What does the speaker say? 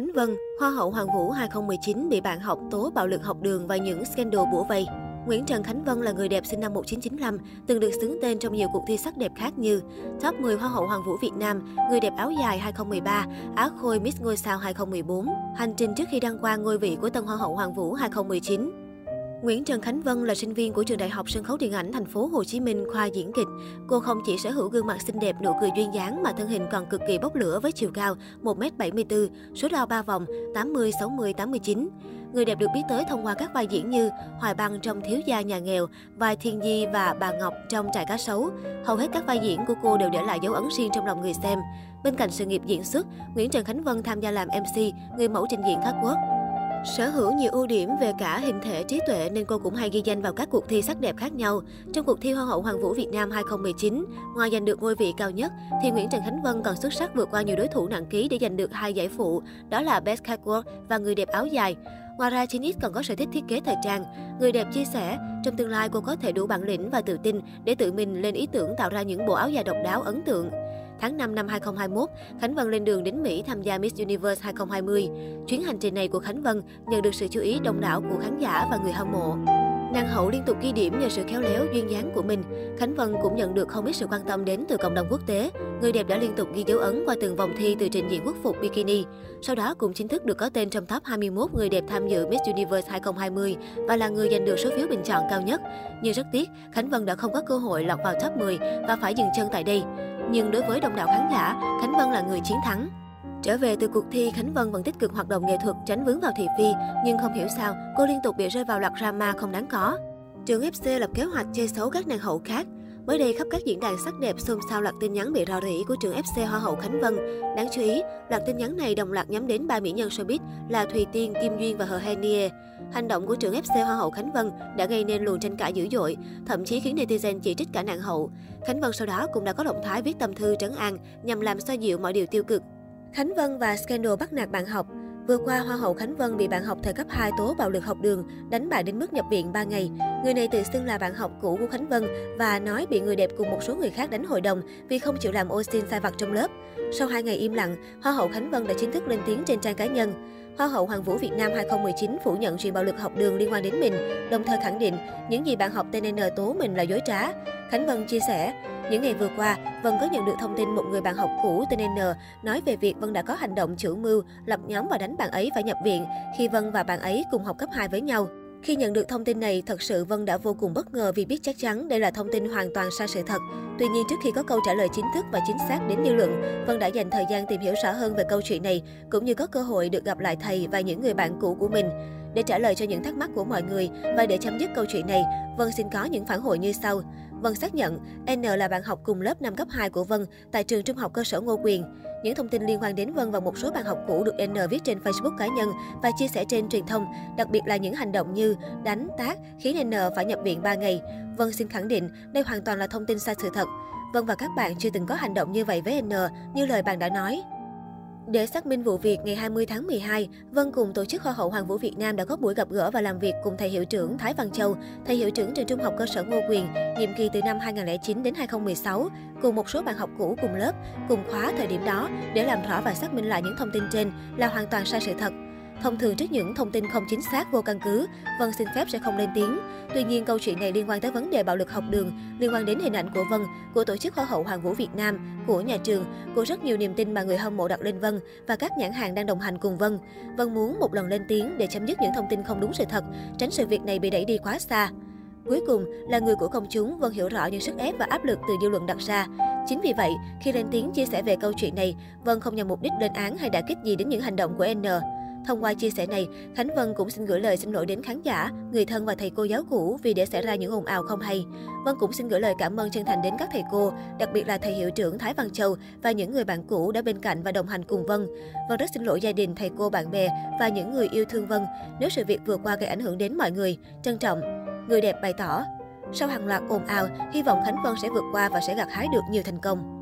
Khánh Vân, Hoa hậu Hoàng vũ 2019 bị bạn học tố bạo lực học đường và những scandal bủa vây. Nguyễn Trần Khánh Vân là người đẹp sinh năm 1995, từng được xứng tên trong nhiều cuộc thi sắc đẹp khác như Top 10 Hoa hậu Hoàng vũ Việt Nam, Người đẹp áo dài 2013, Á Khôi Miss Ngôi sao 2014. Hành trình trước khi đăng quang ngôi vị của Tân Hoa hậu Hoàng vũ 2019. Nguyễn Trần Khánh Vân là sinh viên của trường Đại học Sân khấu Điện ảnh Thành phố Hồ Chí Minh khoa diễn kịch. Cô không chỉ sở hữu gương mặt xinh đẹp, nụ cười duyên dáng mà thân hình còn cực kỳ bốc lửa với chiều cao 1m74, số đo 3 vòng 80, 60, 89. Người đẹp được biết tới thông qua các vai diễn như Hoài Băng trong Thiếu gia nhà nghèo, vai Thiên Di và Bà Ngọc trong Trại cá sấu. Hầu hết các vai diễn của cô đều để lại dấu ấn riêng trong lòng người xem. Bên cạnh sự nghiệp diễn xuất, Nguyễn Trần Khánh Vân tham gia làm MC, người mẫu trình diễn các quốc. Sở hữu nhiều ưu điểm về cả hình thể trí tuệ nên cô cũng hay ghi danh vào các cuộc thi sắc đẹp khác nhau. Trong cuộc thi Hoa hậu Hoàng vũ Việt Nam 2019, ngoài giành được ngôi vị cao nhất, thì Nguyễn Trần Khánh Vân còn xuất sắc vượt qua nhiều đối thủ nặng ký để giành được hai giải phụ, đó là Best Catwalk và Người đẹp áo dài. Ngoài ra, Chinese còn có sở thích thiết kế thời trang. Người đẹp chia sẻ, trong tương lai cô có thể đủ bản lĩnh và tự tin để tự mình lên ý tưởng tạo ra những bộ áo dài độc đáo ấn tượng. Tháng 5 năm 2021, Khánh Vân lên đường đến Mỹ tham gia Miss Universe 2020. Chuyến hành trình này của Khánh Vân nhận được sự chú ý đông đảo của khán giả và người hâm mộ. Nàng hậu liên tục ghi điểm nhờ sự khéo léo duyên dáng của mình. Khánh Vân cũng nhận được không ít sự quan tâm đến từ cộng đồng quốc tế. Người đẹp đã liên tục ghi dấu ấn qua từng vòng thi từ trình diễn quốc phục bikini. Sau đó cũng chính thức được có tên trong top 21 người đẹp tham dự Miss Universe 2020 và là người giành được số phiếu bình chọn cao nhất. Nhưng rất tiếc, Khánh Vân đã không có cơ hội lọt vào top 10 và phải dừng chân tại đây. Nhưng đối với đông đảo khán giả, Khánh Vân là người chiến thắng. Trở về từ cuộc thi, Khánh Vân vẫn tích cực hoạt động nghệ thuật, tránh vướng vào thị phi. Nhưng không hiểu sao, cô liên tục bị rơi vào loạt drama không đáng có. Trường FC lập kế hoạch chơi xấu các nàng hậu khác. Mới đây, khắp các diễn đàn sắc đẹp xôn xao loạt tin nhắn bị rò rỉ của trường FC Hoa hậu Khánh Vân. Đáng chú ý, loạt tin nhắn này đồng loạt nhắm đến ba mỹ nhân showbiz là Thùy Tiên, Kim Duyên và Hờ Henie. Hành động của trưởng FC Hoa hậu Khánh Vân đã gây nên luồng tranh cãi dữ dội, thậm chí khiến netizen chỉ trích cả nạn hậu. Khánh Vân sau đó cũng đã có động thái viết tâm thư trấn an nhằm làm xoa dịu mọi điều tiêu cực. Khánh Vân và scandal bắt nạt bạn học Vừa qua, Hoa hậu Khánh Vân bị bạn học thời cấp 2 tố bạo lực học đường, đánh bại đến mức nhập viện 3 ngày. Người này tự xưng là bạn học cũ của Khánh Vân và nói bị người đẹp cùng một số người khác đánh hội đồng vì không chịu làm ô xin sai vặt trong lớp. Sau 2 ngày im lặng, Hoa hậu Khánh Vân đã chính thức lên tiếng trên trang cá nhân. Hoa hậu Hoàng vũ Việt Nam 2019 phủ nhận chuyện bạo lực học đường liên quan đến mình, đồng thời khẳng định những gì bạn học TNN tố mình là dối trá. Khánh Vân chia sẻ, những ngày vừa qua, Vân có nhận được thông tin một người bạn học cũ tên N nói về việc Vân đã có hành động chủ mưu, lập nhóm và đánh bạn ấy phải nhập viện khi Vân và bạn ấy cùng học cấp 2 với nhau. Khi nhận được thông tin này, thật sự Vân đã vô cùng bất ngờ vì biết chắc chắn đây là thông tin hoàn toàn sai sự thật. Tuy nhiên, trước khi có câu trả lời chính thức và chính xác đến dư luận, Vân đã dành thời gian tìm hiểu rõ hơn về câu chuyện này, cũng như có cơ hội được gặp lại thầy và những người bạn cũ của mình. Để trả lời cho những thắc mắc của mọi người và để chấm dứt câu chuyện này, Vân xin có những phản hồi như sau. Vân xác nhận N là bạn học cùng lớp năm cấp 2 của Vân tại trường trung học cơ sở Ngô Quyền. Những thông tin liên quan đến Vân và một số bạn học cũ được N viết trên Facebook cá nhân và chia sẻ trên truyền thông, đặc biệt là những hành động như đánh, tác khiến N phải nhập viện 3 ngày. Vân xin khẳng định đây hoàn toàn là thông tin sai sự thật. Vân và các bạn chưa từng có hành động như vậy với N như lời bạn đã nói. Để xác minh vụ việc, ngày 20 tháng 12, Vân cùng tổ chức Hoa hậu Hoàng vũ Việt Nam đã có buổi gặp gỡ và làm việc cùng thầy hiệu trưởng Thái Văn Châu, thầy hiệu trưởng trường trung học cơ sở Ngô Quyền, nhiệm kỳ từ năm 2009 đến 2016, cùng một số bạn học cũ cùng lớp, cùng khóa thời điểm đó để làm rõ và xác minh lại những thông tin trên là hoàn toàn sai sự thật. Thông thường trước những thông tin không chính xác vô căn cứ, Vân xin phép sẽ không lên tiếng. Tuy nhiên, câu chuyện này liên quan tới vấn đề bạo lực học đường, liên quan đến hình ảnh của Vân, của tổ chức Hoa hậu Hoàng vũ Việt Nam, của nhà trường, của rất nhiều niềm tin mà người hâm mộ đặt lên Vân và các nhãn hàng đang đồng hành cùng Vân. Vân muốn một lần lên tiếng để chấm dứt những thông tin không đúng sự thật, tránh sự việc này bị đẩy đi quá xa. Cuối cùng, là người của công chúng, Vân hiểu rõ những sức ép và áp lực từ dư luận đặt ra. Chính vì vậy, khi lên tiếng chia sẻ về câu chuyện này, Vân không nhằm mục đích lên án hay đả kích gì đến những hành động của N. Thông qua chia sẻ này, Khánh Vân cũng xin gửi lời xin lỗi đến khán giả, người thân và thầy cô giáo cũ vì để xảy ra những ồn ào không hay. Vân cũng xin gửi lời cảm ơn chân thành đến các thầy cô, đặc biệt là thầy hiệu trưởng Thái Văn Châu và những người bạn cũ đã bên cạnh và đồng hành cùng Vân. Vân rất xin lỗi gia đình, thầy cô, bạn bè và những người yêu thương Vân nếu sự việc vừa qua gây ảnh hưởng đến mọi người. Trân trọng. Người đẹp bày tỏ. Sau hàng loạt ồn ào, hy vọng Khánh Vân sẽ vượt qua và sẽ gặt hái được nhiều thành công.